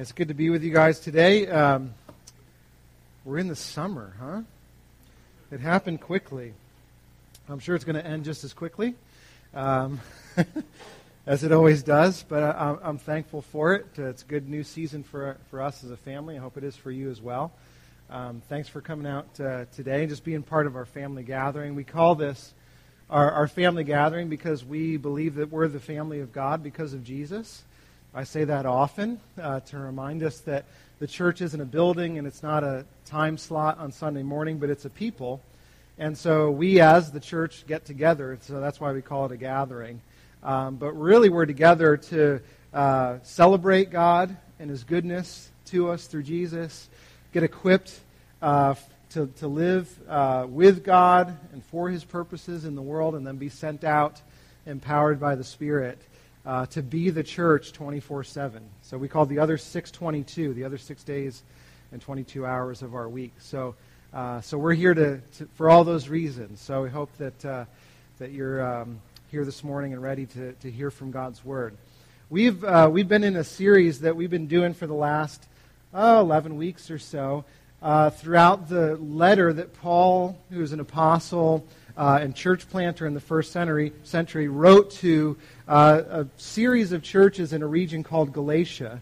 It's good to be with you guys today. Um, we're in the summer, huh? It happened quickly. I'm sure it's going to end just as quickly um, as it always does, but I, am thankful for it. Uh, it's a good new season for, for us as a family. I hope it is for you as well. Um, thanks for coming out uh, today and just being part of our family gathering. We call this our, our family gathering because we believe that we're the family of God because of Jesus. I say that often uh, to remind us that the church isn't a building and it's not a time slot on Sunday morning, but it's a people. And so we, as the church, get together. So that's why we call it a gathering. Um, but really, we're together to uh, celebrate God and His goodness to us through Jesus, get equipped uh, to, to live uh, with God and for His purposes in the world, and then be sent out empowered by the Spirit uh, to be the church 24 7. So we call the other 622, the other six days and 22 hours of our week. So, uh, so we're here to, to, for all those reasons. So we hope that, uh, that you're um, here this morning and ready to, to hear from God's Word. We've, uh, we've been in a series that we've been doing for the last oh, 11 weeks or so uh, throughout the letter that Paul, who is an apostle, uh, and church planter in the first century, century wrote to uh, a series of churches in a region called Galatia.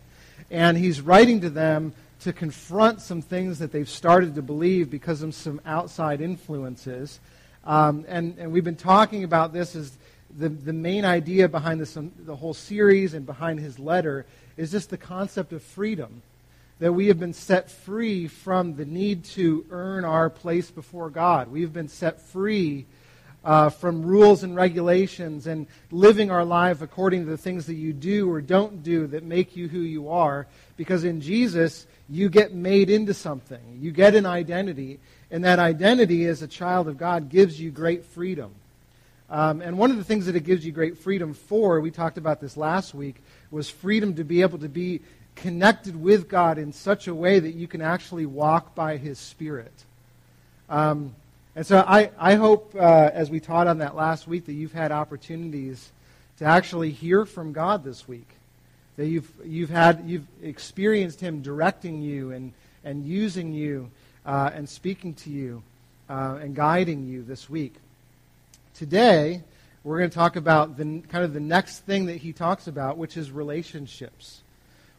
And he's writing to them to confront some things that they've started to believe because of some outside influences. Um, and, and we've been talking about this as the, the main idea behind this, um, the whole series and behind his letter is just the concept of freedom. That we have been set free from the need to earn our place before God. We've been set free uh, from rules and regulations and living our life according to the things that you do or don't do that make you who you are. Because in Jesus, you get made into something. You get an identity. And that identity as a child of God gives you great freedom. Um, and one of the things that it gives you great freedom for, we talked about this last week, was freedom to be able to be connected with God in such a way that you can actually walk by His Spirit. Um, and so I, I hope, uh, as we taught on that last week, that you've had opportunities to actually hear from God this week. That you've, you've, had, you've experienced Him directing you and, and using you uh, and speaking to you uh, and guiding you this week. Today, we're going to talk about the, kind of the next thing that He talks about, which is relationships.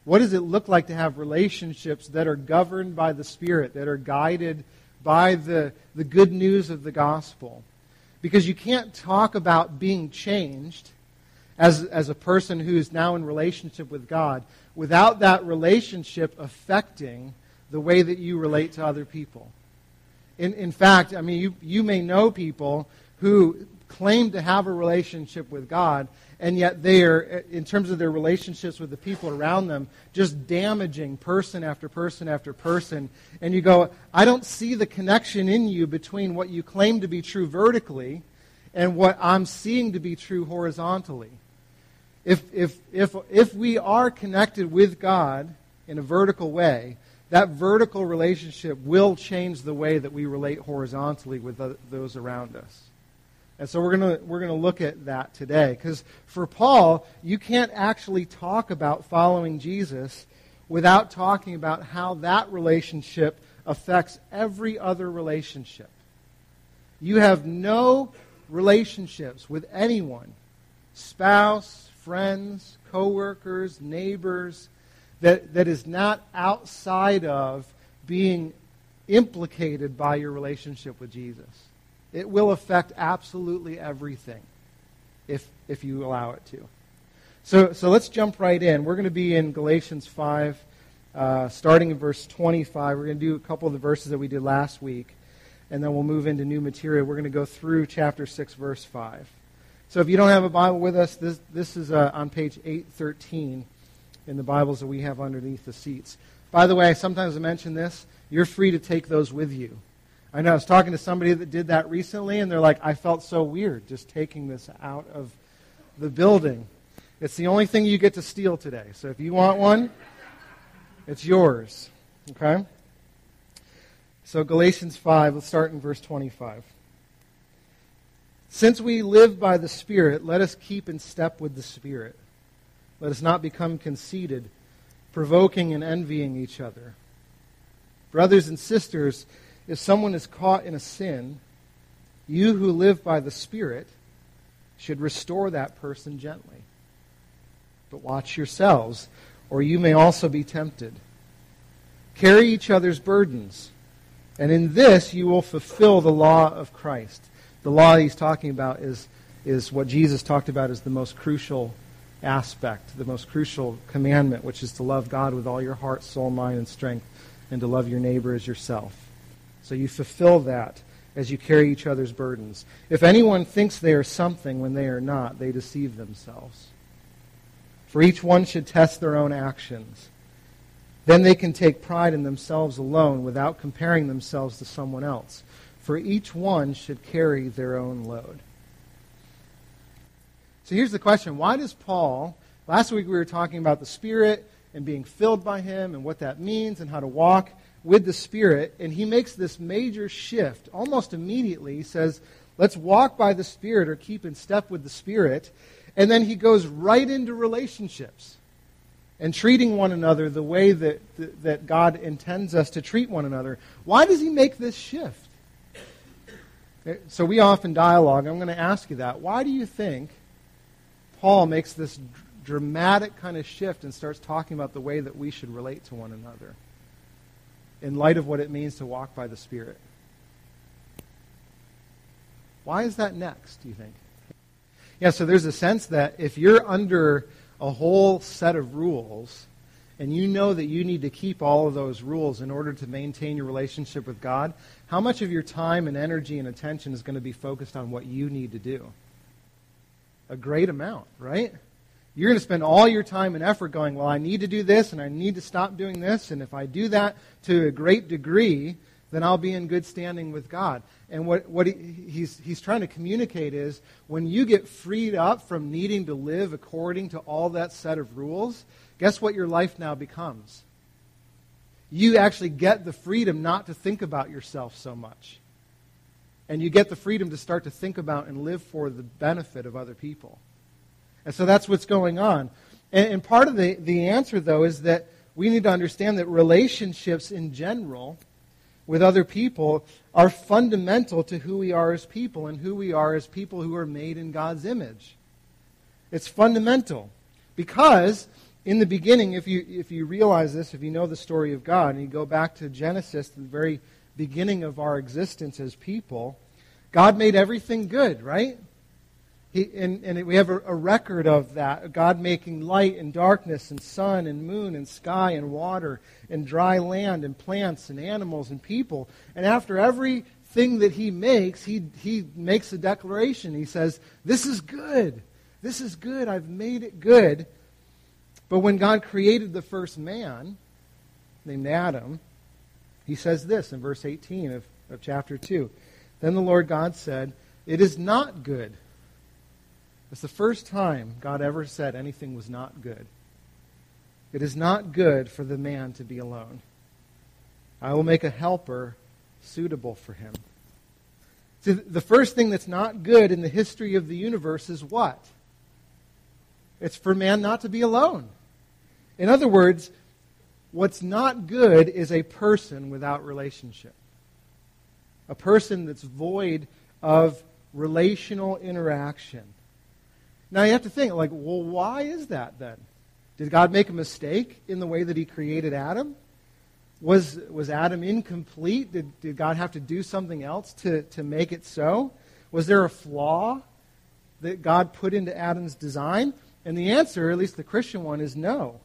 What does it look like to have relationships that are governed by the Spirit, that are guided by the, the good news of the gospel. Because you can't talk about being changed as, as a person who is now in relationship with God without that relationship affecting the way that you relate to other people. In, in fact, I mean, you, you may know people who claim to have a relationship with God, and yet they are, in terms of their relationships with the people around them, just damaging person after person after person. And you go, I don't see the connection in you between what you claim to be true vertically and what I'm seeing to be true horizontally. If, if, if, if we are connected with God in a vertical way, that vertical relationship will change the way that we relate horizontally with those around us. And so we're going we're going to look at that today. Because for Paul, you can't actually talk about following Jesus without talking about how that relationship affects every other relationship. You have no relationships with anyone, spouse, friends, coworkers, neighbors, that, that is not outside of being implicated by your relationship with Jesus. It will affect absolutely everything if, if you allow it to. So, so let's jump right in. We're going to be in Galatians 5, uh, starting in verse 25. We're going to do a couple of the verses that we did last week, and then we'll move into new material. We're going to go through chapter 6, verse 5. So if you don't have a Bible with us, this, this is uh, on page 813 in the Bibles that we have underneath the seats. By the way, sometimes I mention this. You're free to take those with you. I know I was talking to somebody that did that recently, and they're like, I felt so weird just taking this out of the building. It's the only thing you get to steal today. So if you want one, it's yours. Okay? So Galatians 5, let's start in verse 25. Since we live by the Spirit, let us keep in step with the Spirit. Let us not become conceited provoking and envying each other. Brothers and sisters, if someone is caught in a sin, you who live by the Spirit should restore that person gently. But watch yourselves, or you may also be tempted. Carry each other's burdens, and in this you will fulfill the law of Christ. The law he's talking about is, is what Jesus talked about as the most crucial aspect, the most crucial commandment, which is to love God with all your heart, soul, mind, and strength, and to love your neighbor as yourself. So you fulfill that as you carry each other's burdens. If anyone thinks they are something when they are not, they deceive themselves. For each one should test their own actions. Then they can take pride in themselves alone without comparing themselves to someone else. For each one should carry their own load. So here's the question Why does Paul, last week we were talking about the Spirit and being filled by Him and what that means and how to walk with the Spirit, and he makes this major shift almost immediately. He says, Let's walk by the Spirit or keep in step with the Spirit. And then he goes right into relationships and treating one another the way that, that God intends us to treat one another. Why does he make this shift? So we often dialogue. I'm going to ask you that. Why do you think Paul makes this dramatic kind of shift and starts talking about the way that we should relate to one another in light of what it means to walk by the Spirit. Why is that next, do you think? Yeah, so there's a sense that if you're under a whole set of rules and you know that you need to keep all of those rules in order to maintain your relationship with God, how much of your time and energy and attention is going to be focused on what you need to do? a great amount, right? You're going to spend all your time and effort going, well, I need to do this and I need to stop doing this. And if I do that to a great degree, then I'll be in good standing with God. And what, what he, he's, he's trying to communicate is when you get freed up from needing to live according to all that set of rules, guess what your life now becomes? You actually get the freedom not to think about yourself so much and you get the freedom to start to think about and live for the benefit of other people. And so that's what's going on. And, and part of the, the answer, though, is that we need to understand that relationships in general with other people are fundamental to who we are as people and who we are as people who are made in God's image. It's fundamental. Because in the beginning, if you, if you realize this, if you know the story of God, and you go back to Genesis, the very beginning of our existence as people, God made everything good, right? He, and, and we have a, a record of that. God making light and darkness and sun and moon and sky and water and dry land and plants and animals and people. And after everything that he makes, he, he makes a declaration. He says, This is good. This is good. I've made it good. But when God created the first man, named Adam, he says this in verse 18 of, of chapter 2. Then the Lord God said, It is not good. It's the first time God ever said anything was not good. It is not good for the man to be alone. I will make a helper suitable for him. See, the first thing that's not good in the history of the universe is what? It's for man not to be alone. In other words, What's not good is a person without relationship. A person that's void of relational interaction. Now you have to think, like, well, why is that then? Did God make a mistake in the way that he created Adam? Was, was Adam incomplete? Did, did God have to do something else to, to make it so? Was there a flaw that God put into Adam's design? And the answer, at least the Christian one, is no.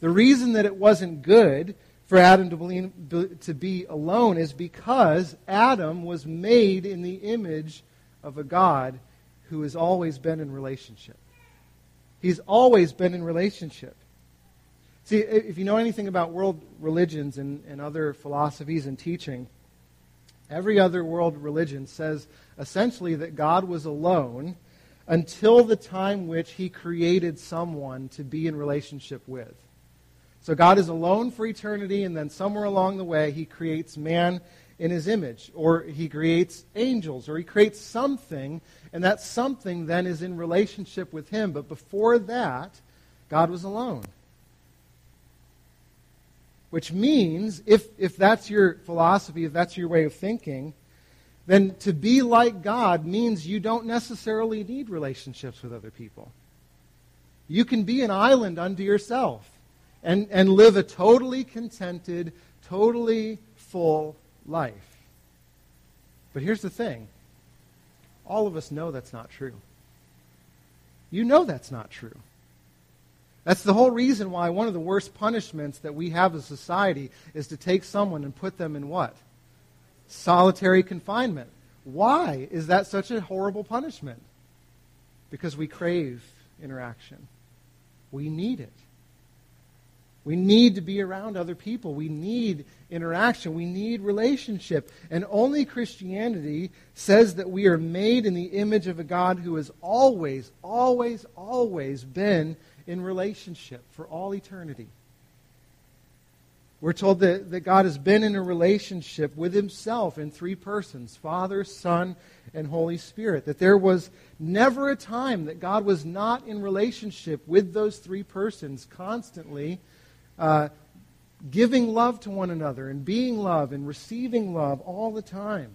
The reason that it wasn't good for Adam to be, to be alone is because Adam was made in the image of a God who has always been in relationship. He's always been in relationship. See, if you know anything about world religions and, and other philosophies and teaching, every other world religion says essentially that God was alone until the time which he created someone to be in relationship with. So God is alone for eternity, and then somewhere along the way, he creates man in his image, or he creates angels, or he creates something, and that something then is in relationship with him. But before that, God was alone. Which means, if, if that's your philosophy, if that's your way of thinking, then to be like God means you don't necessarily need relationships with other people. You can be an island unto yourself and, and live a totally contented, totally full life. But here's the thing all of us know that's not true. You know that's not true. That's the whole reason why one of the worst punishments that we have as society is to take someone and put them in what? Solitary confinement. Why is that such a horrible punishment? Because we crave interaction. We need it. We need to be around other people. We need interaction. We need relationship. And only Christianity says that we are made in the image of a God who has always, always, always been in relationship for all eternity. We're told that, that God has been in a relationship with himself in three persons Father, Son, and Holy Spirit. That there was never a time that God was not in relationship with those three persons constantly uh, giving love to one another and being love and receiving love all the time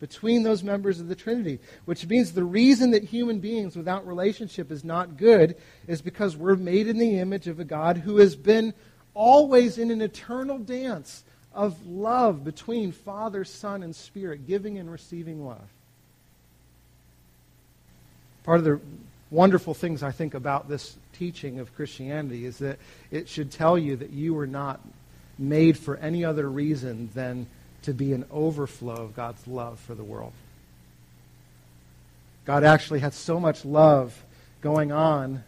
between those members of the Trinity, which means the reason that human beings without relationship is not good is because we're made in the image of a God who has been always in an eternal dance of love between Father, Son, and Spirit, giving and receiving love. Part of the wonderful things I think about this teaching of Christianity is that it should tell you that you were not made for any other reason than to be an overflow of God's love for the world. God actually had so much love going on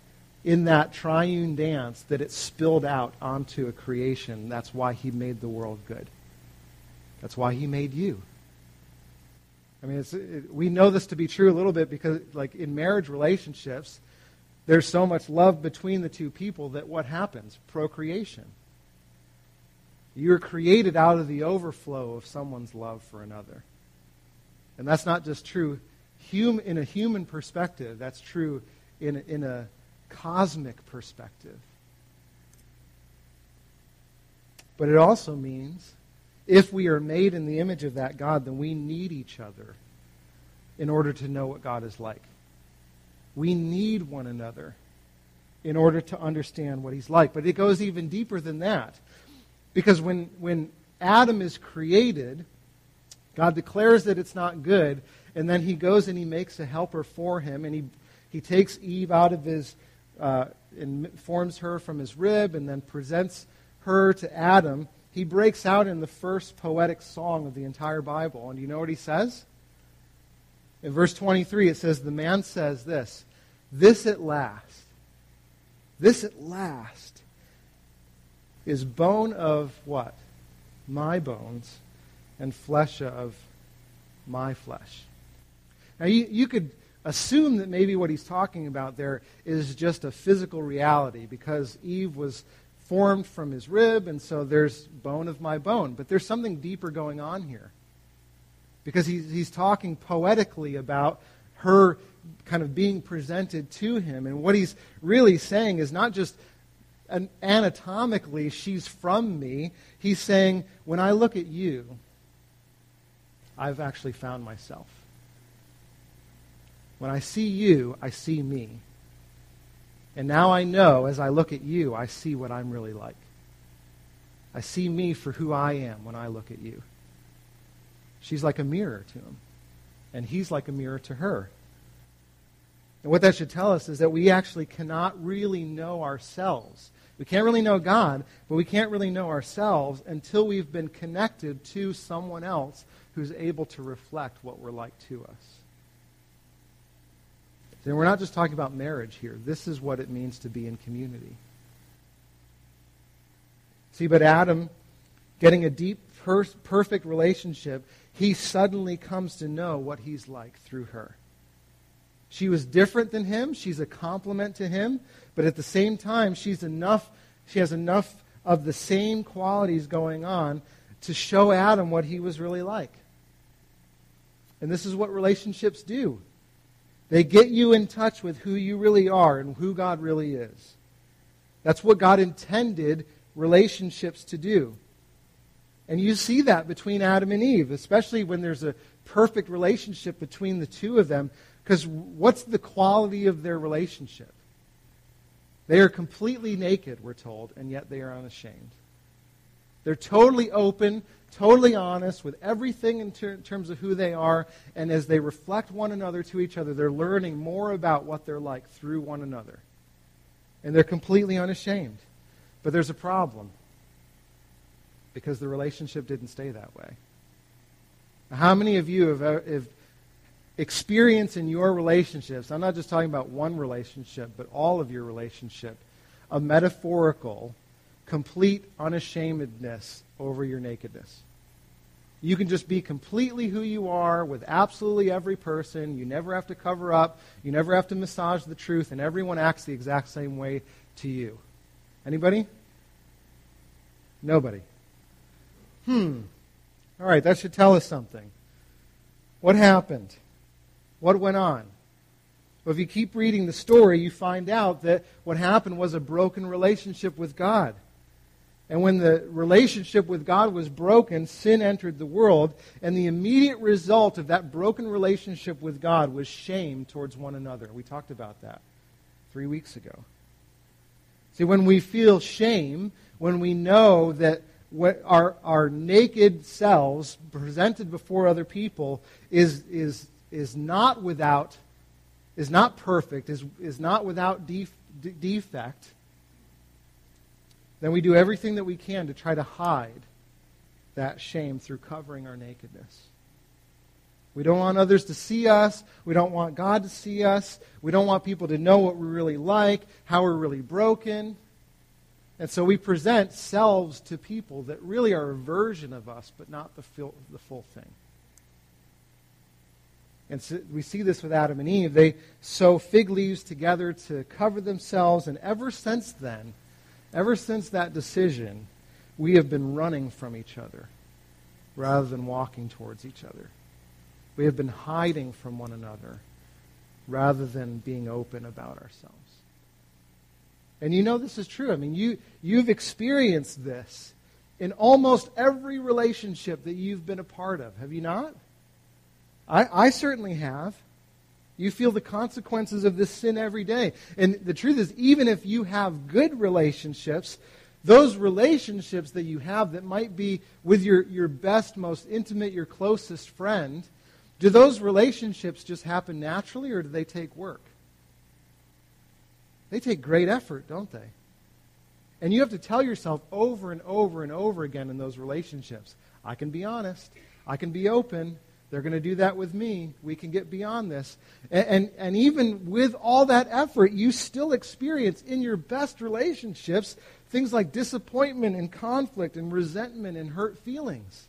in that triune dance that it spilled out onto a creation. That's why he made the world good. That's why he made you. I mean, it, we know this to be true a little bit because, like, in marriage relationships, there's so much love between the two people that what happens? Procreation. You're created out of the overflow of someone's love for another. And that's not just true hum, in a human perspective, that's true in, in a cosmic perspective. But it also means if we are made in the image of that God, then we need each other in order to know what God is like. We need one another in order to understand what he's like. But it goes even deeper than that. Because when, when Adam is created, God declares that it's not good, and then he goes and he makes a helper for him, and he, he takes Eve out of his, uh, and forms her from his rib, and then presents her to Adam. He breaks out in the first poetic song of the entire Bible. And you know what he says? In verse 23, it says, The man says this This at last, this at last is bone of what? My bones, and flesh of my flesh. Now, you, you could assume that maybe what he's talking about there is just a physical reality because Eve was formed from his rib, and so there's bone of my bone. But there's something deeper going on here because he's, he's talking poetically about her kind of being presented to him. And what he's really saying is not just an, anatomically, she's from me. He's saying, when I look at you, I've actually found myself. When I see you, I see me. And now I know, as I look at you, I see what I'm really like. I see me for who I am when I look at you. She's like a mirror to him, and he's like a mirror to her. And what that should tell us is that we actually cannot really know ourselves. We can't really know God, but we can't really know ourselves until we've been connected to someone else who's able to reflect what we're like to us. And we're not just talking about marriage here. This is what it means to be in community. See, but Adam, getting a deep, per- perfect relationship, he suddenly comes to know what he's like through her. She was different than him. She's a complement to him. But at the same time, she's enough, she has enough of the same qualities going on to show Adam what he was really like. And this is what relationships do. They get you in touch with who you really are and who God really is. That's what God intended relationships to do. And you see that between Adam and Eve, especially when there's a perfect relationship between the two of them. Because what's the quality of their relationship? They are completely naked, we're told, and yet they are unashamed. They're totally open, totally honest with everything in ter- terms of who they are, and as they reflect one another to each other, they're learning more about what they're like through one another. And they're completely unashamed. But there's a problem because the relationship didn't stay that way. How many of you have, uh, have experienced in your relationships, I'm not just talking about one relationship, but all of your relationship, a metaphorical, complete unashamedness over your nakedness? You can just be completely who you are with absolutely every person. You never have to cover up. You never have to massage the truth, and everyone acts the exact same way to you. Anybody? Nobody. Hmm. All right, that should tell us something. What happened? What went on? Well, if you keep reading the story, you find out that what happened was a broken relationship with God. And when the relationship with God was broken, sin entered the world, and the immediate result of that broken relationship with God was shame towards one another. We talked about that three weeks ago. See, when we feel shame, when we know that our, our naked selves presented before other people is, is, is not without, is not perfect, is, is not without def, defect, then we do everything that we can to try to hide that shame through covering our nakedness. We don't want others to see us. We don't want God to see us. We don't want people to know what we're really like, how we're really broken. And so we present selves to people that really are a version of us, but not the, full, the full thing. And so we see this with Adam and Eve. They sew fig leaves together to cover themselves, and ever since then, ever since that decision, we have been running from each other rather than walking towards each other. We have been hiding from one another rather than being open about ourselves. And you know this is true. I mean, you, you've experienced this in almost every relationship that you've been a part of, have you not? I, I certainly have. You feel the consequences of this sin every day. And the truth is, even if you have good relationships, those relationships that you have that might be with your, your best, most intimate, your closest friend, do those relationships just happen naturally or do they take work? They take great effort, don't they? And you have to tell yourself over and over and over again in those relationships I can be honest, I can be open. They're going to do that with me. We can get beyond this. And, and, and even with all that effort, you still experience in your best relationships things like disappointment and conflict and resentment and hurt feelings.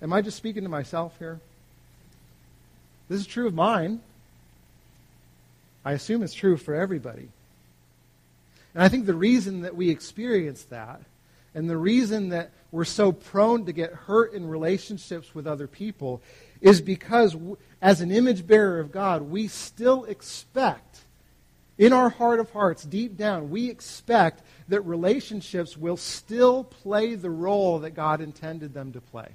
Am I just speaking to myself here? This is true of mine. I assume it's true for everybody. And I think the reason that we experience that, and the reason that we're so prone to get hurt in relationships with other people, is because as an image bearer of God, we still expect, in our heart of hearts, deep down, we expect that relationships will still play the role that God intended them to play.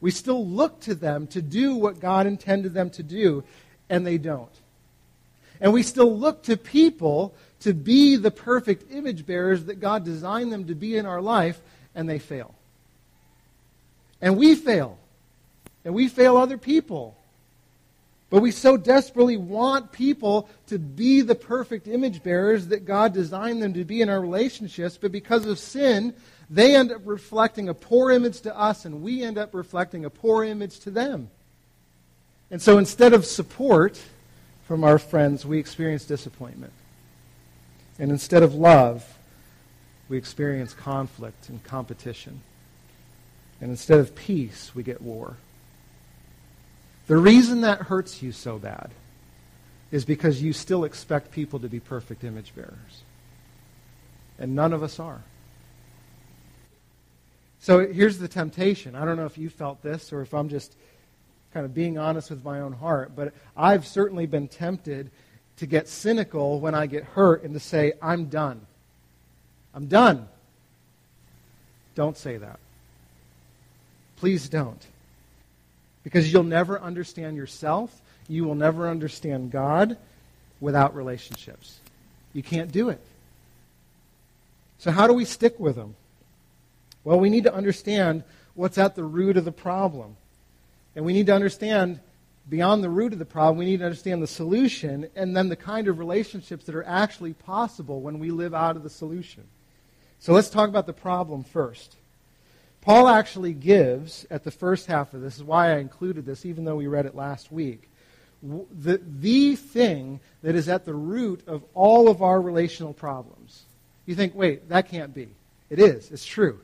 We still look to them to do what God intended them to do, and they don't. And we still look to people to be the perfect image bearers that God designed them to be in our life, and they fail. And we fail. And we fail other people. But we so desperately want people to be the perfect image bearers that God designed them to be in our relationships, but because of sin, they end up reflecting a poor image to us, and we end up reflecting a poor image to them. And so instead of support, from our friends, we experience disappointment. And instead of love, we experience conflict and competition. And instead of peace, we get war. The reason that hurts you so bad is because you still expect people to be perfect image bearers. And none of us are. So here's the temptation. I don't know if you felt this or if I'm just kind of being honest with my own heart, but I've certainly been tempted to get cynical when I get hurt and to say, I'm done. I'm done. Don't say that. Please don't. Because you'll never understand yourself. You will never understand God without relationships. You can't do it. So, how do we stick with them? Well, we need to understand what's at the root of the problem. And we need to understand beyond the root of the problem, we need to understand the solution and then the kind of relationships that are actually possible when we live out of the solution. So let's talk about the problem first. Paul actually gives, at the first half of this, is why I included this, even though we read it last week, the, the thing that is at the root of all of our relational problems. You think, wait, that can't be. It is. It's true.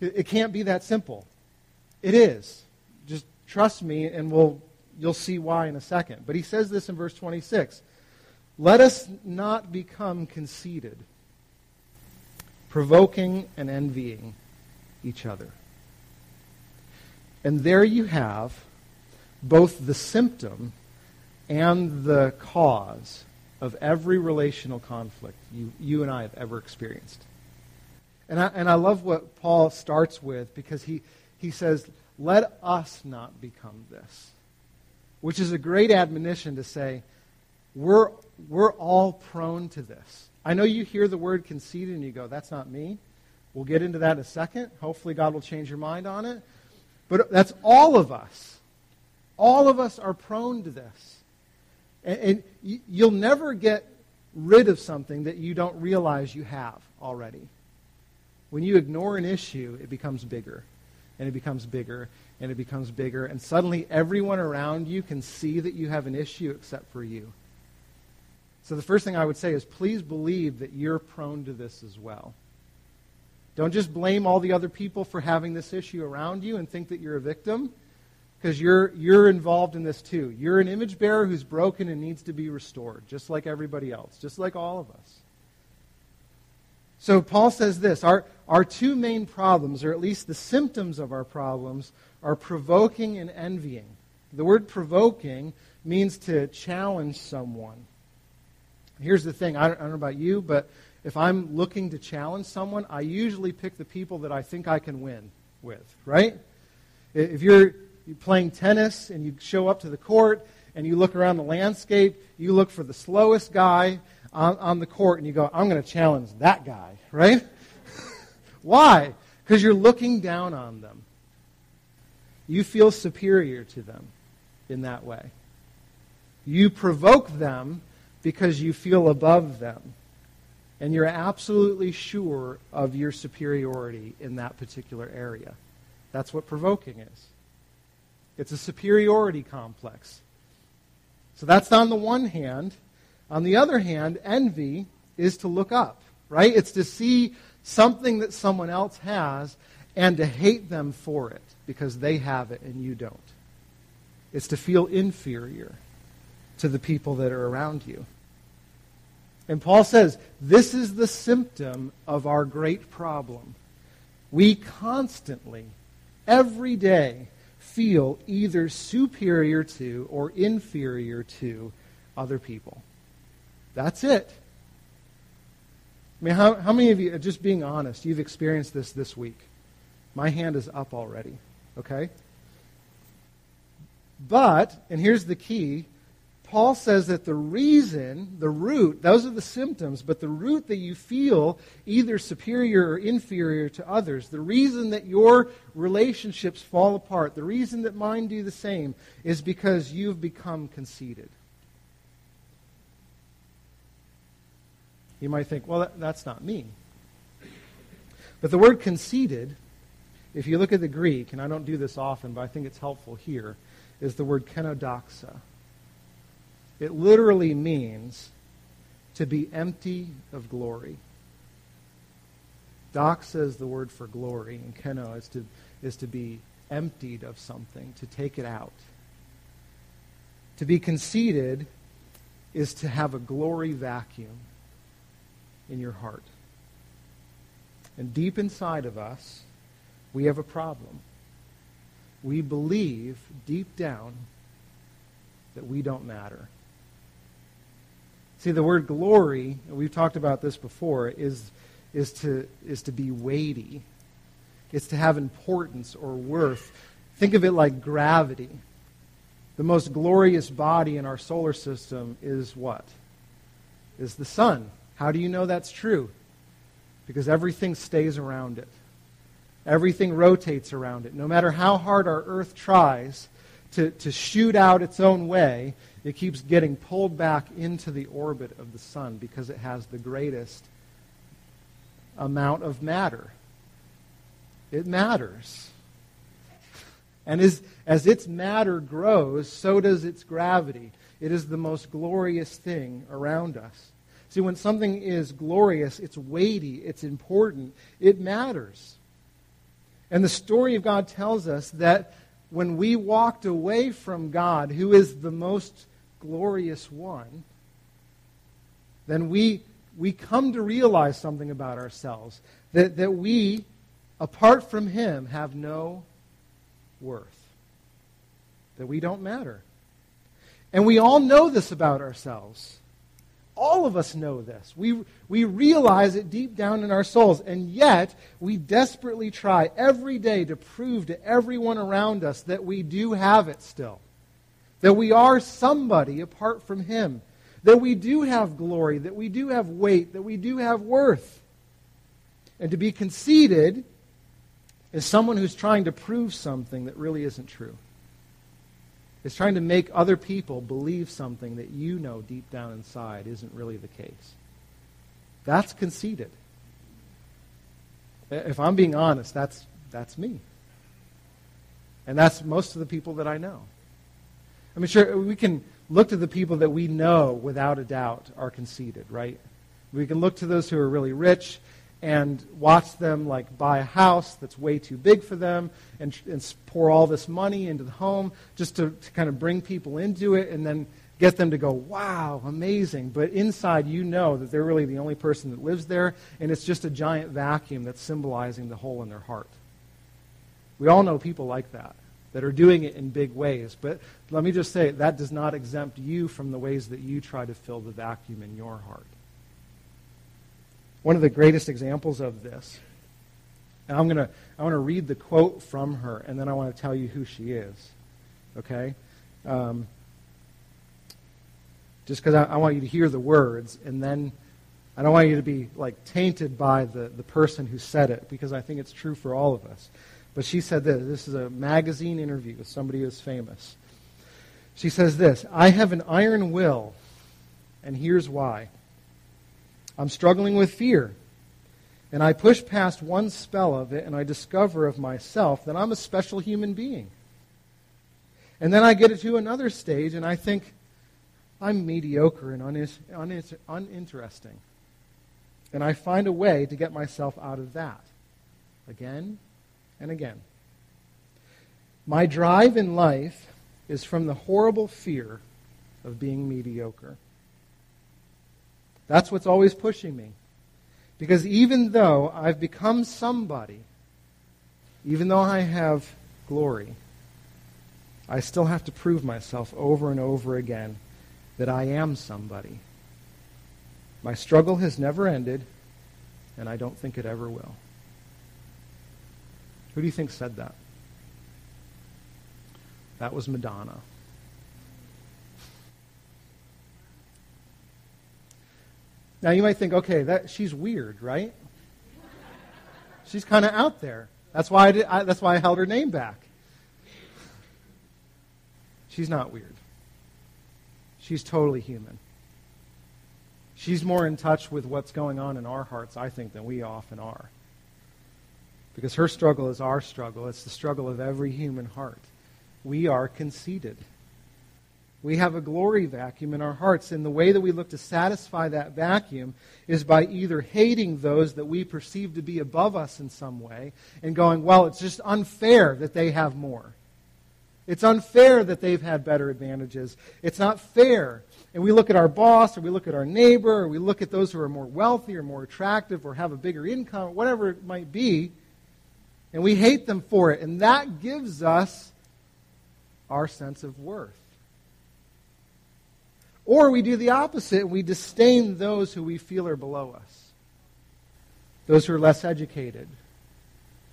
It, it can't be that simple. It is. Trust me, and we'll, you'll see why in a second. But he says this in verse 26 Let us not become conceited, provoking and envying each other. And there you have both the symptom and the cause of every relational conflict you, you and I have ever experienced. And I, and I love what Paul starts with because he, he says, let us not become this, which is a great admonition to say, we're, we're all prone to this. I know you hear the word conceited and you go, that's not me. We'll get into that in a second. Hopefully, God will change your mind on it. But that's all of us. All of us are prone to this. And, and you'll never get rid of something that you don't realize you have already. When you ignore an issue, it becomes bigger, and it becomes bigger, and it becomes bigger, and suddenly everyone around you can see that you have an issue except for you. So the first thing I would say is please believe that you're prone to this as well. Don't just blame all the other people for having this issue around you and think that you're a victim, because you're, you're involved in this too. You're an image bearer who's broken and needs to be restored, just like everybody else, just like all of us. So Paul says this our, our two main problems, or at least the symptoms of our problems, are provoking and envying. The word provoking means to challenge someone. Here's the thing I don't, I don't know about you, but if I'm looking to challenge someone, I usually pick the people that I think I can win with, right? If you're playing tennis and you show up to the court and you look around the landscape, you look for the slowest guy on, on the court and you go, I'm going to challenge that guy, right? Why? Because you're looking down on them. You feel superior to them in that way. You provoke them because you feel above them and you're absolutely sure of your superiority in that particular area. That's what provoking is. It's a superiority complex. So that's on the one hand. On the other hand, envy is to look up, right? It's to see something that someone else has and to hate them for it because they have it and you don't. It's to feel inferior to the people that are around you. And Paul says, this is the symptom of our great problem. We constantly, every day, feel either superior to or inferior to other people. That's it. I mean, how, how many of you, just being honest, you've experienced this this week? My hand is up already, okay? But, and here's the key Paul says that the reason, the root, those are the symptoms, but the root that you feel either superior or inferior to others, the reason that your relationships fall apart, the reason that mine do the same, is because you've become conceited. You might think, well, that, that's not me. But the word conceited, if you look at the Greek, and I don't do this often, but I think it's helpful here, is the word kenodoxa. It literally means to be empty of glory. Doxa is the word for glory, and keno is to, is to be emptied of something, to take it out. To be conceited is to have a glory vacuum in your heart. And deep inside of us, we have a problem. We believe deep down that we don't matter. See, the word glory, we've talked about this before, is, is to, is to be weighty. It's to have importance or worth. Think of it like gravity. The most glorious body in our solar system is what? Is the sun. How do you know that's true? Because everything stays around it. Everything rotates around it. No matter how hard our earth tries to, to shoot out its own way, it keeps getting pulled back into the orbit of the sun because it has the greatest amount of matter. It matters. And as, as its matter grows, so does its gravity. It is the most glorious thing around us. See, when something is glorious, it's weighty, it's important, it matters. And the story of God tells us that when we walked away from God, who is the most glorious one, then we, we come to realize something about ourselves that, that we, apart from Him, have no worth, that we don't matter. And we all know this about ourselves. All of us know this. We, we realize it deep down in our souls, and yet we desperately try every day to prove to everyone around us that we do have it still. That we are somebody apart from Him. That we do have glory, that we do have weight, that we do have worth. And to be conceited is someone who's trying to prove something that really isn't true. It's trying to make other people believe something that you know deep down inside isn't really the case. That's conceited. If I'm being honest, that's, that's me. And that's most of the people that I know. I mean, sure, we can look to the people that we know without a doubt are conceited, right? We can look to those who are really rich and watch them like buy a house that's way too big for them and, and pour all this money into the home just to, to kind of bring people into it and then get them to go, wow, amazing. But inside, you know that they're really the only person that lives there, and it's just a giant vacuum that's symbolizing the hole in their heart. We all know people like that, that are doing it in big ways. But let me just say, that does not exempt you from the ways that you try to fill the vacuum in your heart. One of the greatest examples of this, and I'm going to I want to read the quote from her, and then I want to tell you who she is. Okay? Um, just because I, I, want you to hear the words, and then I don't want you to be like tainted by the, the person who said it, because I think it's true for all of us. But she said this. This is a magazine interview with somebody who's famous. She says this I have an iron will, and here's why. I'm struggling with fear. And I push past one spell of it and I discover of myself that I'm a special human being. And then I get it to another stage and I think I'm mediocre and uninteresting. And I find a way to get myself out of that again and again. My drive in life is from the horrible fear of being mediocre. That's what's always pushing me. Because even though I've become somebody, even though I have glory, I still have to prove myself over and over again that I am somebody. My struggle has never ended, and I don't think it ever will. Who do you think said that? That was Madonna. Now you might think, okay, that she's weird, right? she's kind of out there. That's why I, did, I, that's why I held her name back. She's not weird. She's totally human. She's more in touch with what's going on in our hearts, I think, than we often are. Because her struggle is our struggle. It's the struggle of every human heart. We are conceited. We have a glory vacuum in our hearts, and the way that we look to satisfy that vacuum is by either hating those that we perceive to be above us in some way and going, well, it's just unfair that they have more. It's unfair that they've had better advantages. It's not fair. And we look at our boss, or we look at our neighbor, or we look at those who are more wealthy, or more attractive, or have a bigger income, whatever it might be, and we hate them for it. And that gives us our sense of worth. Or we do the opposite we disdain those who we feel are below us. those who are less educated,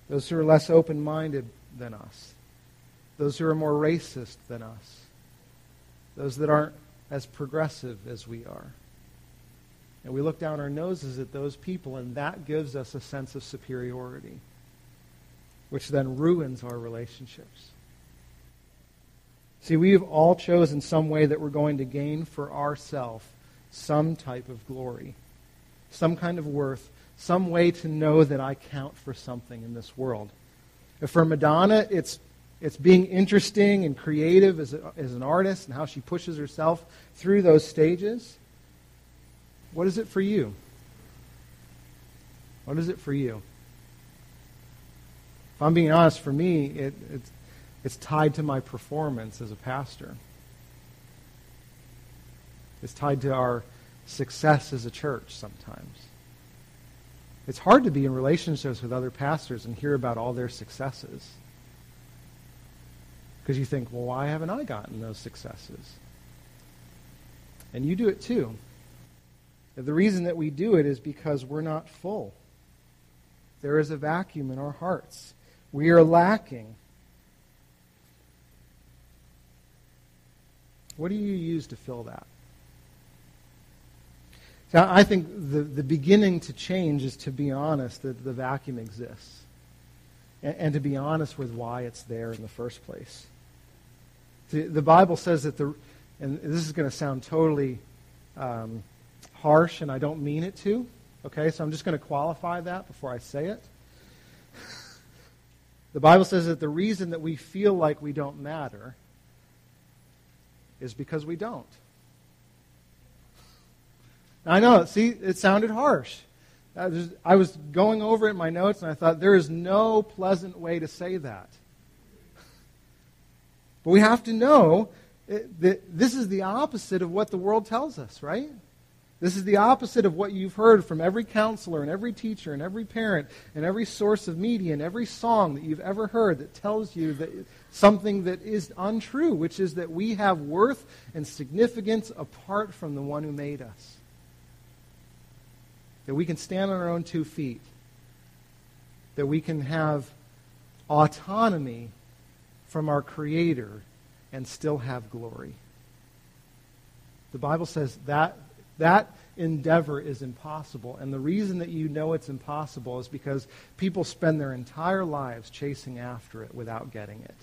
those who are less open minded than us, those who are more racist than us, those that aren't as progressive as we are. And we look down our noses at those people, and that gives us a sense of superiority, which then ruins our relationships. See, we have all chosen some way that we're going to gain for ourselves some type of glory, some kind of worth, some way to know that I count for something in this world. If for Madonna, it's, it's being interesting and creative as, a, as an artist and how she pushes herself through those stages. What is it for you? What is it for you? If I'm being honest, for me, it, it's, it's tied to my performance as a pastor. It's tied to our success as a church sometimes. It's hard to be in relationships with other pastors and hear about all their successes. Because you think, well, why haven't I gotten those successes? And you do it too. The reason that we do it is because we're not full. There is a vacuum in our hearts. We are lacking. What do you use to fill that? So I think the, the beginning to change is to be honest that the vacuum exists. And, and to be honest with why it's there in the first place. The, the Bible says that the, and this is going to sound totally um, harsh, and I don't mean it to. Okay, so I'm just going to qualify that before I say it. the Bible says that the reason that we feel like we don't matter is because we don't. I know, see, it sounded harsh. I was, going over it in my notes and I thought, there is no pleasant way to say that. But we have to know that this is the opposite of what the world tells us, right? This is the opposite of what you've heard from every counselor and every teacher and every parent and every source of media and every song that you've ever heard that tells you that something that is untrue, which is that we have worth and significance apart from the one who made us. That we can stand on our own two feet. That we can have autonomy from our Creator and still have glory. The Bible says that that endeavor is impossible. And the reason that you know it's impossible is because people spend their entire lives chasing after it without getting it.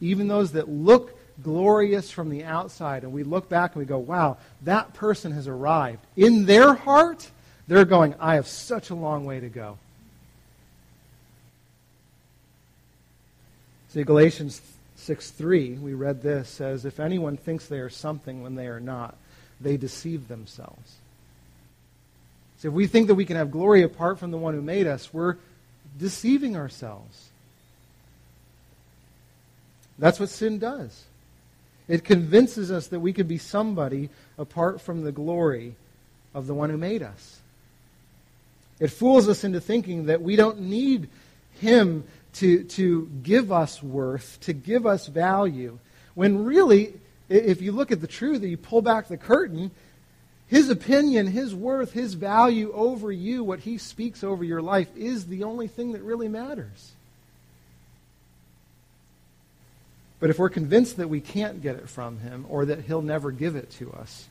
Even those that look glorious from the outside, and we look back and we go, wow, that person has arrived. In their heart, they're going, I have such a long way to go. See, Galatians 6 3, we read this, says, If anyone thinks they are something when they are not, they deceive themselves. So if we think that we can have glory apart from the one who made us, we're deceiving ourselves. That's what sin does. It convinces us that we could be somebody apart from the glory of the one who made us. It fools us into thinking that we don't need him to, to give us worth, to give us value, when really if you look at the truth, and you pull back the curtain, his opinion, his worth, his value over you, what he speaks over your life, is the only thing that really matters. But if we're convinced that we can't get it from him or that he'll never give it to us,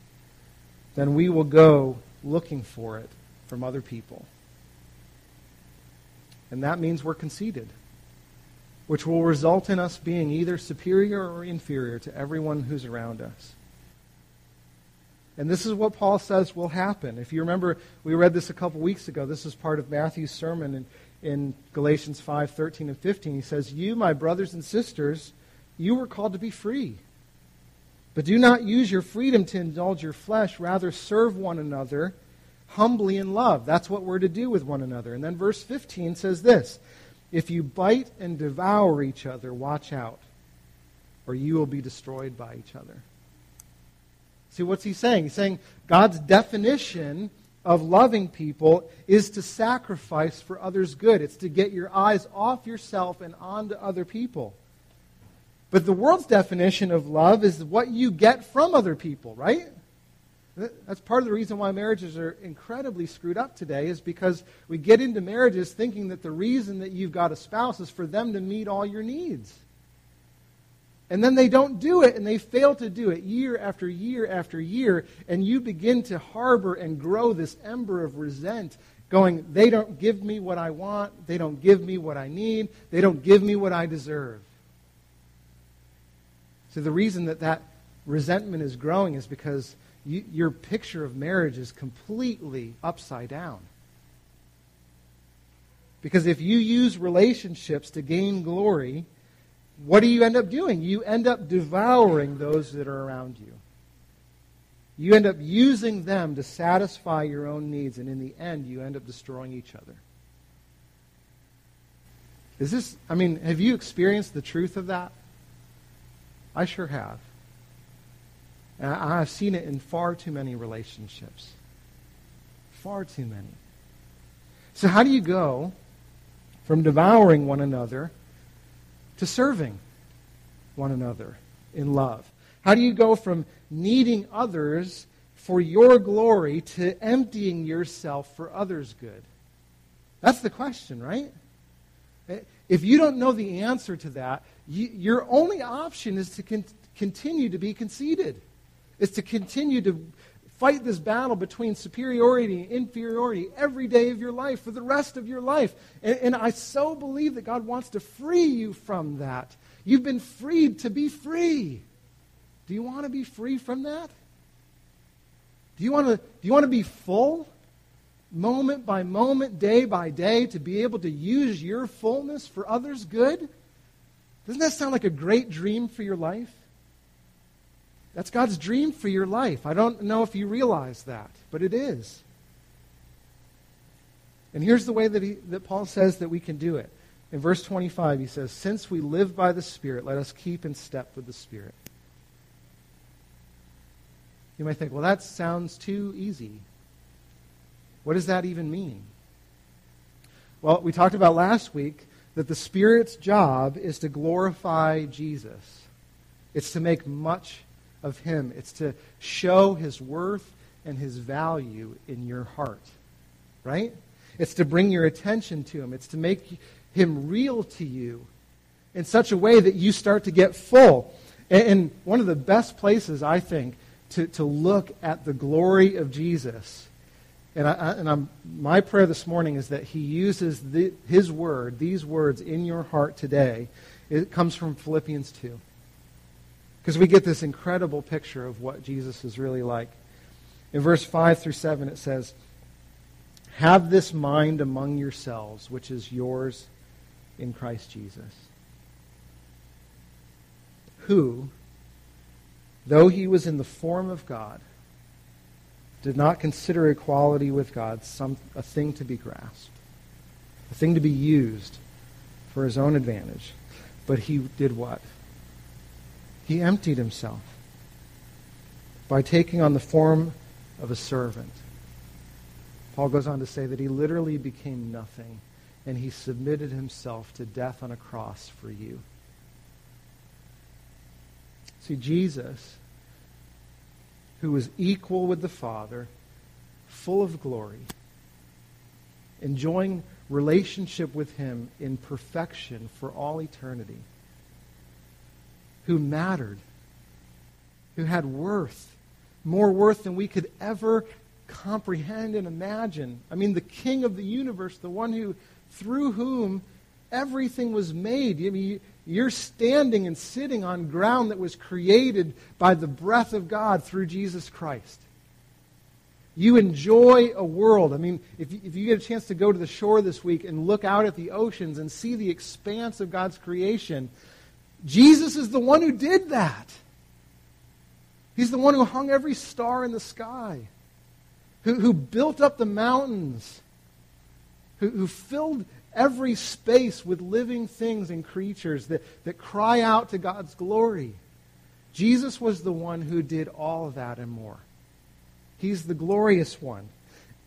then we will go looking for it from other people. And that means we're conceited which will result in us being either superior or inferior to everyone who's around us. And this is what Paul says will happen. If you remember, we read this a couple weeks ago. This is part of Matthew's sermon in, in Galatians 5 13 and 15. He says, You, my brothers and sisters, you were called to be free. But do not use your freedom to indulge your flesh. Rather, serve one another humbly in love. That's what we're to do with one another. And then verse 15 says this if you bite and devour each other, watch out, or you will be destroyed by each other. See, what's he saying? He's saying God's definition of loving people is to sacrifice for others' good. It's to get your eyes off yourself and onto other people. But the world's definition of love is what you get from other people, right? That's part of the reason why marriages are incredibly screwed up today, is because we get into marriages thinking that the reason that you've got a spouse is for them to meet all your needs. And then they don't do it, and they fail to do it year after year after year, and you begin to harbor and grow this ember of resent, going, they don't give me what I want, they don't give me what I need, they don't give me what I deserve. So the reason that that resentment is growing is because you, your picture of marriage is completely upside down. Because if you use relationships to gain glory, what do you end up doing? You end up devouring those that are around you. You end up using them to satisfy your own needs, and in the end, you end up destroying each other. Is this, I mean, have you experienced the truth of that? I sure have. And I've seen it in far too many relationships. Far too many. So, how do you go from devouring one another to serving one another in love? How do you go from needing others for your glory to emptying yourself for others' good? That's the question, right? If you don't know the answer to that, you, your only option is to con- continue to be conceited is to continue to fight this battle between superiority and inferiority every day of your life for the rest of your life. And, and, I so believe that God wants to free you from that. You've been freed to be free. Do you want to be free from that? Do you want to, do you want to be full? Moment by moment, day by day, to be able to use your fullness for others' good? Doesn't that sound like a great dream for your life? That's God's dream for your life. I don't know if you realize that, but it is. And here's the way that, he, that Paul says that we can do it. In verse 25, he says, Since we live by the Spirit, let us keep in step with the Spirit. You might think, well, that sounds too easy. What does that even mean? Well, we talked about last week that the Spirit's job is to glorify Jesus. It's to make much of Him. It's to show His worth and His value in your heart. Right? It's to bring your attention to Him. It's to make Him real to you in such a way that you start to get full. And one of the best places, I think, to, to look at the glory of Jesus. And, I, and I'm, my prayer this morning is that he uses the, his word, these words in your heart today. It comes from Philippians 2. Because we get this incredible picture of what Jesus is really like. In verse 5 through 7, it says, Have this mind among yourselves, which is yours in Christ Jesus, who, though he was in the form of God, did not consider equality with God some, a thing to be grasped, a thing to be used for his own advantage. But he did what? He emptied himself by taking on the form of a servant. Paul goes on to say that he literally became nothing and he submitted himself to death on a cross for you. See, Jesus, who was equal with the Father, full of glory, enjoying relationship with him in perfection for all eternity who mattered, who had worth, more worth than we could ever comprehend and imagine. I mean, the king of the universe, the one who, through whom everything was made. I mean, you're standing and sitting on ground that was created by the breath of God through Jesus Christ. You enjoy a world. I mean, if you, if you get a chance to go to the shore this week and look out at the oceans and see the expanse of God's creation, Jesus is the one who did that. He's the one who hung every star in the sky, who, who built up the mountains, who, who filled every space with living things and creatures that, that cry out to God's glory. Jesus was the one who did all of that and more. He's the glorious one.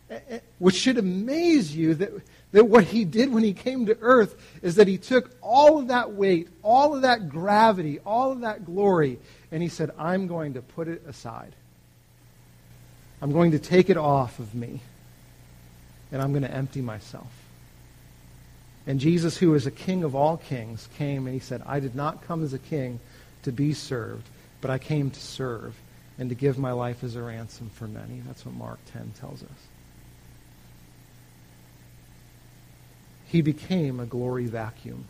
Eh, eh, which should amaze you that that what he did when he came to earth is that he took all of that weight, all of that gravity, all of that glory, and he said, I'm going to put it aside. I'm going to take it off of me, and I'm going to empty myself. And Jesus, who is a king of all kings, came and he said, I did not come as a king to be served, but I came to serve and to give my life as a ransom for many. That's what Mark 10 tells us. He became a glory vacuum.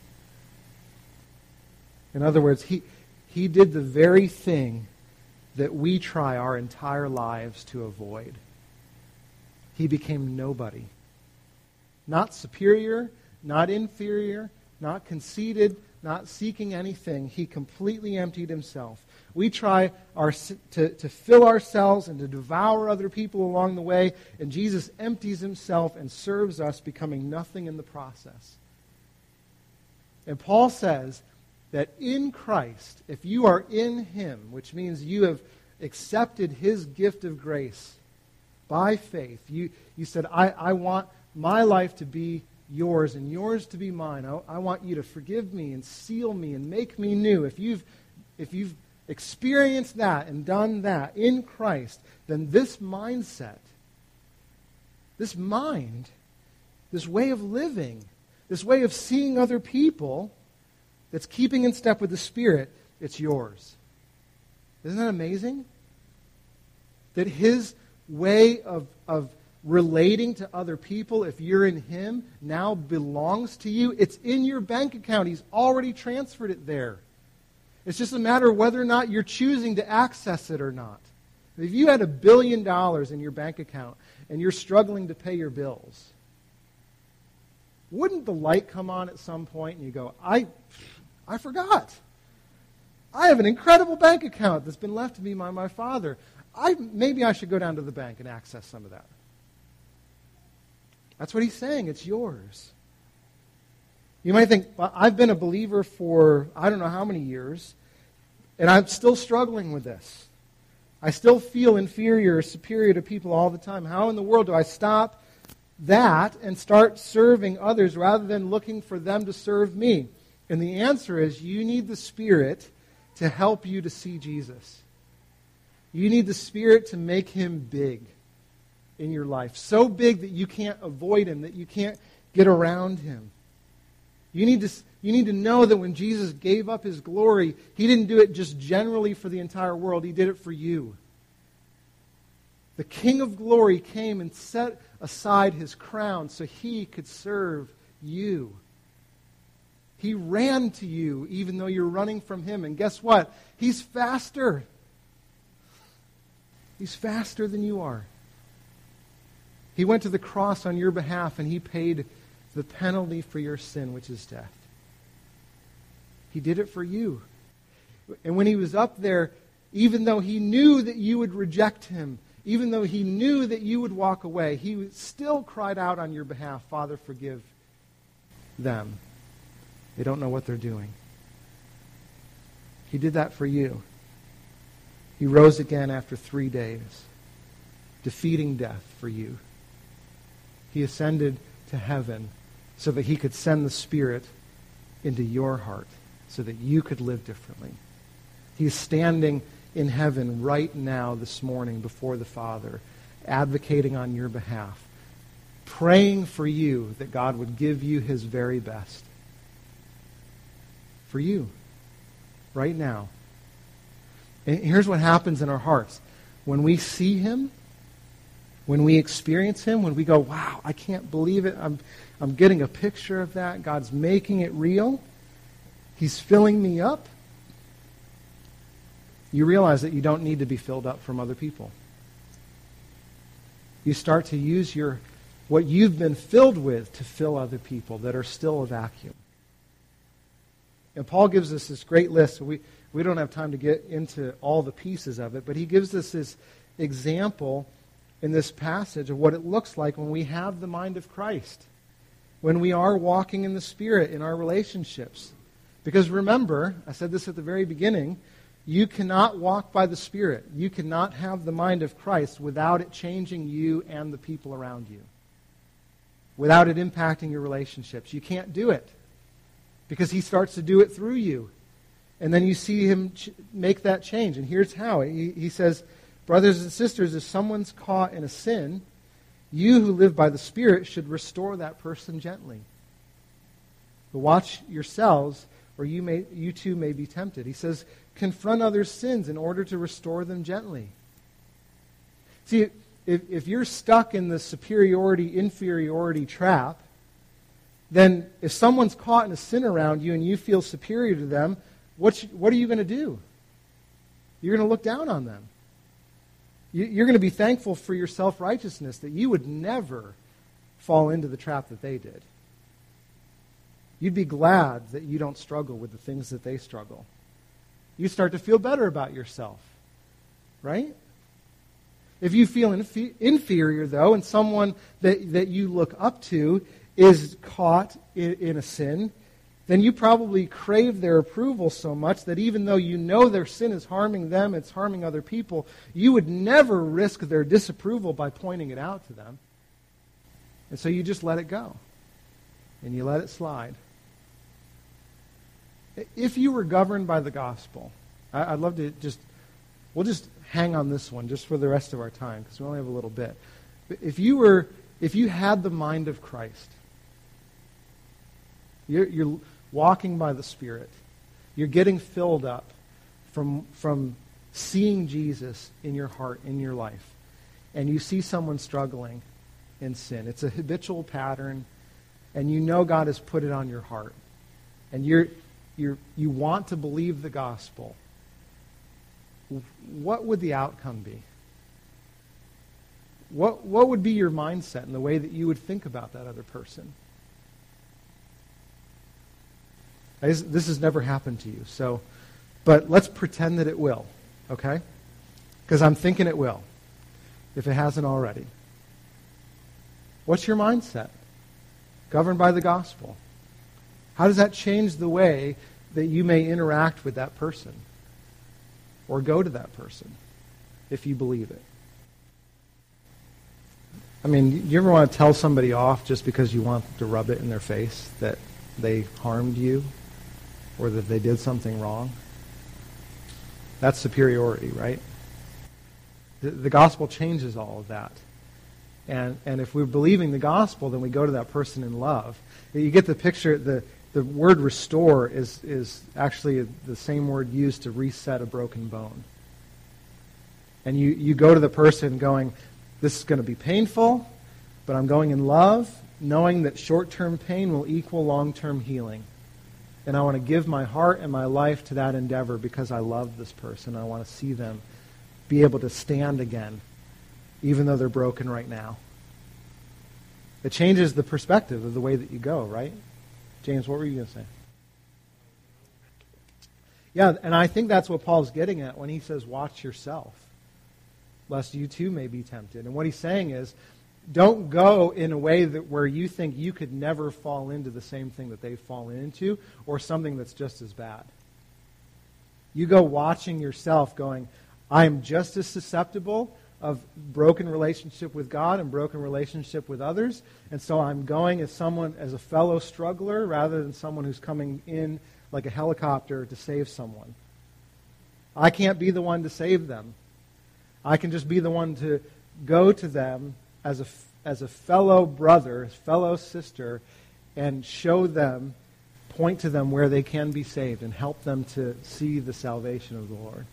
In other words, he, he did the very thing that we try our entire lives to avoid. He became nobody. Not superior, not inferior, not conceited, not seeking anything. He completely emptied himself. We try our, to, to fill ourselves and to devour other people along the way, and Jesus empties himself and serves us, becoming nothing in the process. And Paul says that in Christ, if you are in him, which means you have accepted his gift of grace by faith, you, you said, I, I want my life to be yours and yours to be mine. I, I, want you to forgive me and seal me and make me new. If you've, if you've experienced that and done that in Christ, then this mindset, this mind, this way of living, this way of seeing other people that's keeping in step with the Spirit, it's yours. Isn't that amazing? That his way of, of relating to other people, if you're in Him, now belongs to you. It's in your bank account. He's already transferred it there. It's just a matter of whether or not you're choosing to access it or not. If you had a billion dollars in your bank account and you're struggling to pay your bills, wouldn't the light come on at some point and you go, I, I forgot. I have an incredible bank account that's been left to me by my father. I, maybe I should go down to the bank and access some of that. That's what he's saying. It's yours. You might think, well, I've been a believer for I don't know how many years, and I'm still struggling with this. I still feel inferior or superior to people all the time. How in the world do I stop that and start serving others rather than looking for them to serve me? And the answer is you need the Spirit to help you to see Jesus. You need the Spirit to make him big in your life. So big that you can't avoid him, that you can't get around him. You need to, you need to know that when Jesus gave up his glory, he didn't do it just generally for the entire world, he did it for you. The King of glory came and set aside his crown so he could serve you. He ran to you even though you're running from him. And guess what? He's faster. He's faster than you are. He went to the cross on your behalf and he paid the penalty for your sin, which is death. He did it for you. And when he was up there, even though he knew that you would reject him, even though he knew that you would walk away, he still cried out on your behalf, Father, forgive them. They don't know what they're doing. He did that for you. He rose again after three days, defeating death for you. He ascended to heaven so that he could send the Spirit into your heart so that you could live differently. He's standing in heaven right now this morning before the Father, advocating on your behalf, praying for you that God would give you his very best. For you, right now. And here's what happens in our hearts. When we see him, when we experience Him, when we go, wow, I can't believe it. I'm, I'm getting a picture of that. God's making it real. He's filling me up. You realize that you don't need to be filled up from other people. You start to use your what you've been filled with to fill other people that are still a vacuum. And Paul gives us this great list. We, we don't have time to get into all the pieces of it, but he gives us this example in this passage of what it looks like when we have the mind of Christ, when we are walking in the Spirit in our relationships. Because remember, I said this at the very beginning, you cannot walk by the Spirit. You cannot have the mind of Christ without it changing you and the people around you, without it impacting your relationships. You can't do it because He starts to do it through you. And then you see Him ch- make that change. And here's how He, he says, Brothers and sisters, if someone's caught in a sin, you who live by the Spirit should restore that person gently. But watch yourselves, or you, may, you too may be tempted. He says, confront others' sins in order to restore them gently. See, if, if you're stuck in the superiority inferiority trap, then if someone's caught in a sin around you and you feel superior to them, what, what are you going to do? You're going to look down on them. You, you're going to be thankful for your self righteousness that you would never fall into the trap that they did. You'd be glad that you don't struggle with the things that they struggle. You start to feel better about yourself, right? If you feel inf- inferior, though, and someone that, that you look up to is caught in, in a sin, then you probably crave their approval so much that even though you know their sin is harming them, it's harming other people, you would never risk their disapproval by pointing it out to them. And so you just let it go. And you let it slide. If you were governed by the gospel, I'd love to just, we'll just hang on this one just for the rest of our time because we only have a little bit. But if you were, if you had the mind of Christ, you're, you're walking by the Spirit, you're getting filled up from, from seeing Jesus in your heart, in your life, and you see someone struggling in sin. It's a habitual pattern, and you know God has put it on your heart. And you're, you're, you want to believe the gospel what would the outcome be? What, what would be your mindset and the way that you would think about that other person? This has never happened to you, so, but let's pretend that it will, okay? Because I'm thinking it will, if it hasn't already. What's your mindset? Governed by the gospel. How does that change the way that you may interact with that person? or go to that person if you believe it. I mean, you ever want to tell somebody off just because you want to rub it in their face that they harmed you or that they did something wrong? That's superiority, right? The, the gospel changes all of that. And, and if we're believing the gospel, then we go to that person in love. You get the picture, the, the word restore is, is actually the same word used to reset a broken bone. And you, you go to the person going, This is going to be painful, but I'm going in love, knowing that short term pain will equal long term healing. And I want to give my heart and my life to that endeavor because I love this person. I want to see them be able to stand again, even though they're broken right now. It changes the perspective of the way that you go, right? James, what were you going to say? Yeah, and I think that's what Paul's getting at when he says, watch yourself, lest you too may be tempted. And what he's saying is, don't go in a way that where you think you could never fall into the same thing that they've fallen into or something that's just as bad. You go watching yourself going, I am just as susceptible of broken relationship with God and broken relationship with others. And so I'm going as someone, as a fellow struggler, rather than someone who's coming in like a helicopter to save someone. I can't be the one to save them. I can just be the one to go to them as a, as a fellow brother, fellow sister, and show them, point to them where they can be saved, and help them to see the salvation of the Lord.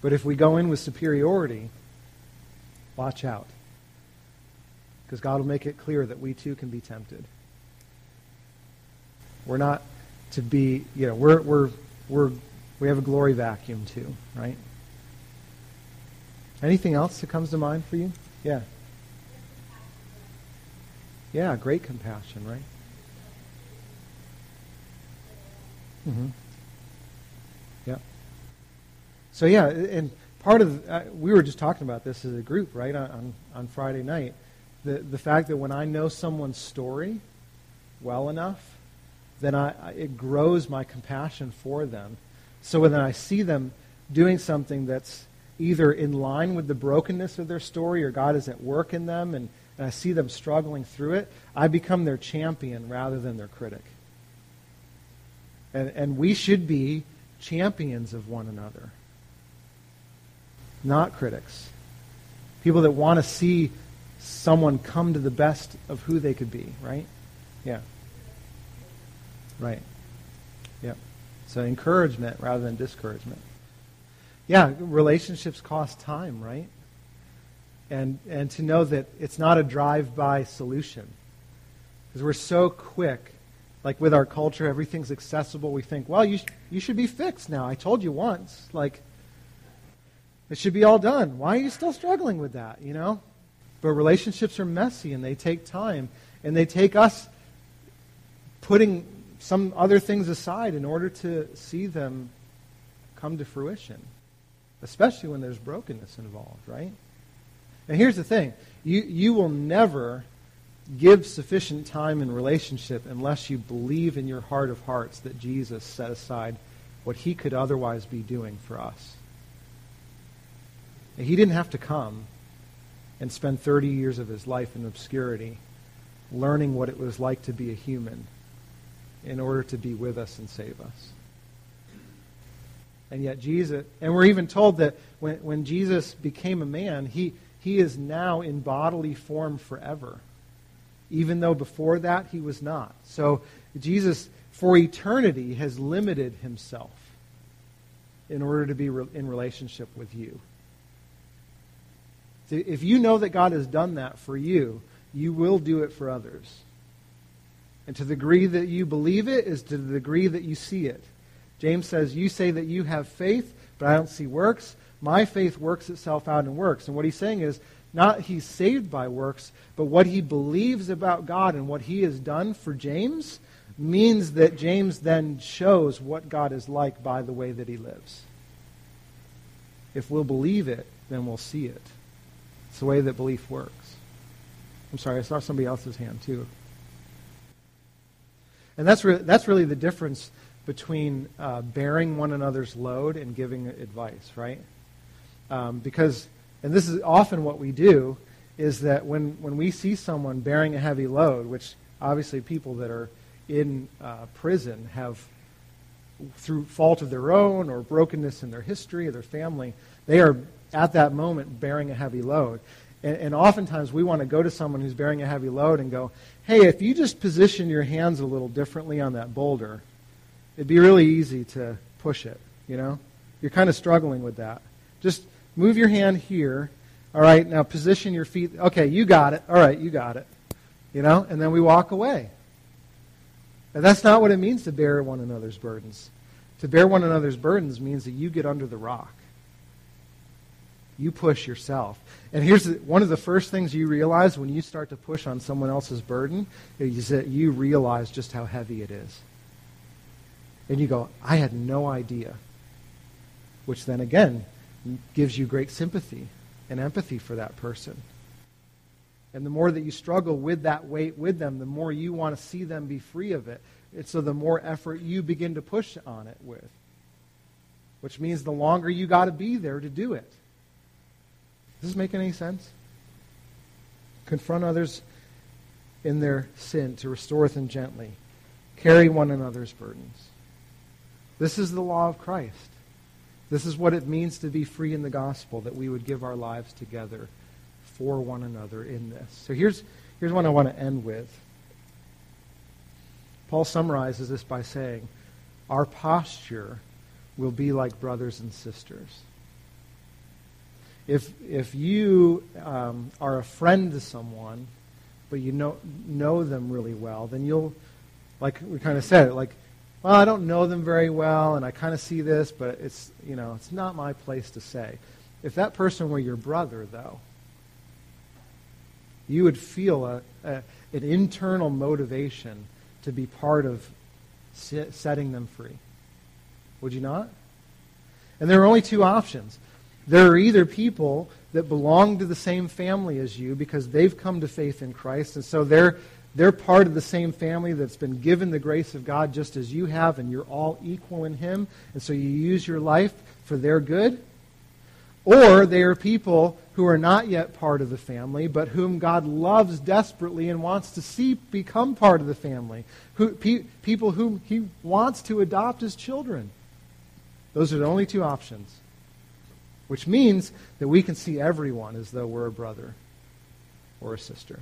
But if we go in with superiority, Watch out. Because God will make it clear that we too can be tempted. We're not to be, you know, we're, we're, we're, we have a glory vacuum too, right? Anything else that comes to mind for you? Yeah. Yeah, great compassion, right? Mm-hmm. Yeah. So yeah, and part of uh, we were just talking about this as a group, right, on, on Friday night. The, the fact that when I know someone's story well enough, then I, it grows my compassion for them. So when I see them doing something that's either in line with the brokenness of their story or God is at work in them and, and I see them struggling through it, I become their champion rather than their critic. And, and we should be champions of one another not critics. People that want to see someone come to the best of who they could be, right? Yeah. Right. Yep. So encouragement rather than discouragement. Yeah, relationships cost time, right? And and to know that it's not a drive-by solution. Because we're so quick like with our culture, everything's accessible. We think, well, you, sh- you should be fixed now. I told you once. Like, it should be all done. Why are you still struggling with that, you know? But relationships are messy and they take time. And they take us putting some other things aside in order to see them come to fruition, especially when there's brokenness involved, right? And here's the thing you, you will never give sufficient time in relationship unless you believe in your heart of hearts that Jesus set aside what he could otherwise be doing for us. And he didn't have to come and spend 30 years of his life in obscurity learning what it was like to be a human in order to be with us and save us. And yet Jesus, and we're even told that when, when Jesus became a man, he, he is now in bodily form forever even though before that he was not. So Jesus, for eternity, has limited himself in order to be in relationship with you. If you know that God has done that for you, you will do it for others. And to the degree that you believe it is to the degree that you see it. James says, You say that you have faith, but I don't see works. My faith works itself out in works. And what he's saying is, not he's saved by works, but what he believes about God and what he has done for James means that James then shows what God is like by the way that he lives. If we'll believe it, then we'll see it. It's the way that belief works. I'm sorry, I saw somebody else's hand too. And that's, re- that's really the difference between uh, bearing one another's load and giving advice, right? Um, because and this is often what we do, is that when, when we see someone bearing a heavy load, which obviously people that are in uh, prison have, through fault of their own or brokenness in their history or their family, they are at that moment bearing a heavy load. And, and oftentimes we want to go to someone who's bearing a heavy load and go, hey, if you just position your hands a little differently on that boulder, it'd be really easy to push it, you know? You're kind of struggling with that. Just Move your hand here. All right, now position your feet. Okay, you got it. All right, you got it. You know, and then we walk away. And that's not what it means to bear one another's burdens. To bear one another's burdens means that you get under the rock. You push yourself. And here's the, one of the first things you realize when you start to push on someone else's burden is that you realize just how heavy it is. And you go, I had no idea. Which then again gives you great sympathy and empathy for that person. And the more that you struggle with that weight with them, the more you want to see them be free of it. And so the more effort you begin to push on it with. Which means the longer you got to be there to do it. Does this make any sense? Confront others in their sin to restore them gently. Carry one another's burdens. This is the law of Christ. This is what it means to be free in the gospel, that we would give our lives together for one another in this. So here's, here's what I want to end with. Paul summarizes this by saying, Our posture will be like brothers and sisters. If, if you um, are a friend to someone, but you know, know them really well, then you'll, like we kind of said, like well, I don't know them very well, and I kind of see this, but it's, you know, it's not my place to say. If that person were your brother, though, you would feel a, a, an internal motivation to be part of setting them free. Would you not? And there are only two options. There are either people that belong to the same family as you because they've come to faith in Christ, and so they're they're part of the same family that's been given the grace of God just as you have, and you're all equal in Him. And so you use your life for their good. Or they are people who are not yet part of the family, but whom God loves desperately and wants to see become part of the family. Who, pe- people whom He wants to adopt as children. Those are the only two options. which means that we can see everyone as though we're a brother or a sister.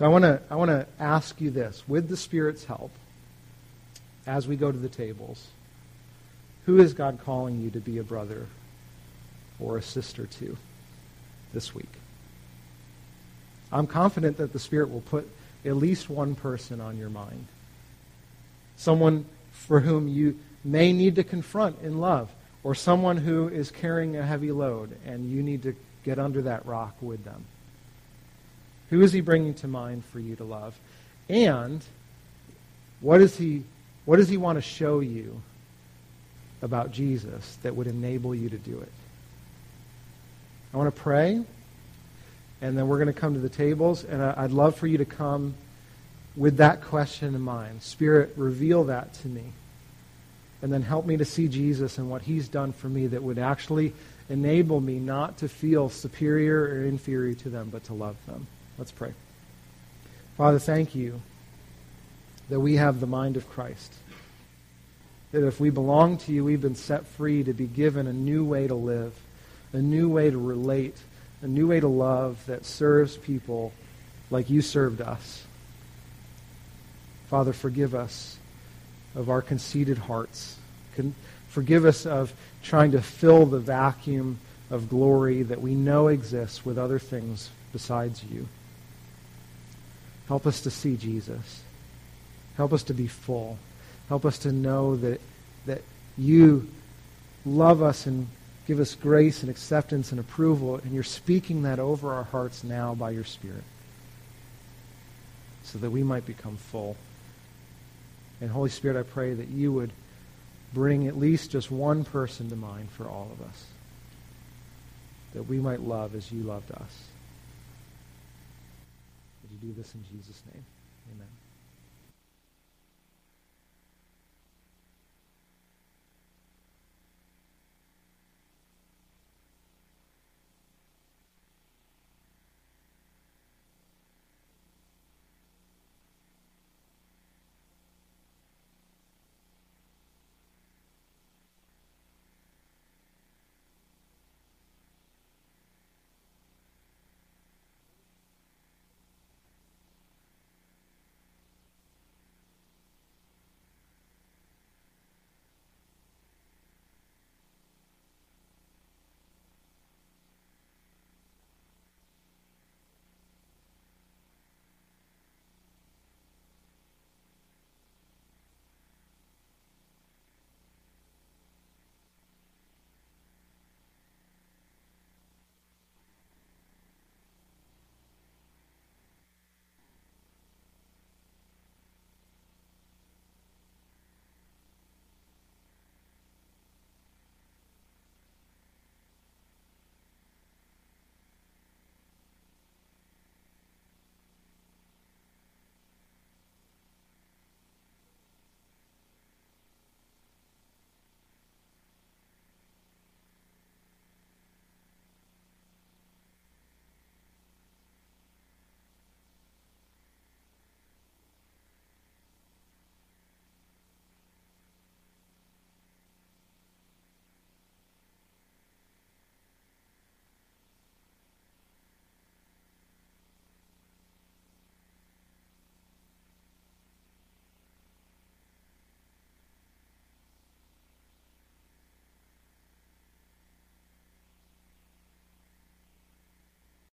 So I want to I want to ask you this with the Spirit's help as we go to the tables. Who is God calling you to be a brother or a sister to this week? I'm confident that the Spirit will put at least one person on your mind. Someone for whom you may need to confront in love, or someone who is carrying a heavy load and you need to get under that rock with them. Who is he bringing to mind for you to love? And what does he, what does he want to show you about Jesus that would enable you to do it? I want to pray, and then we're going to come to the tables, and I'd love for you to come with that question in mind. Spirit, reveal that to me. And then help me to see Jesus and what he's done for me that would actually enable me not to feel superior or inferior to them, but to love them. Let's pray. Father, thank you that we have the mind of Christ. That if we belong to you, we've been set free to be given a new way to live, a new way to relate, a new way to love that serves people like you served us. Father, forgive us of our conceited hearts. Forgive us of trying to fill the vacuum of glory that we know exists with other things besides you. Help us to see Jesus. Help us to be full. Help us to know that, that you love us and give us grace and acceptance and approval, and you're speaking that over our hearts now by your Spirit so that we might become full. And Holy Spirit, I pray that you would bring at least just one person to mind for all of us, that we might love as you loved us. Do this in Jesus' name? Amen.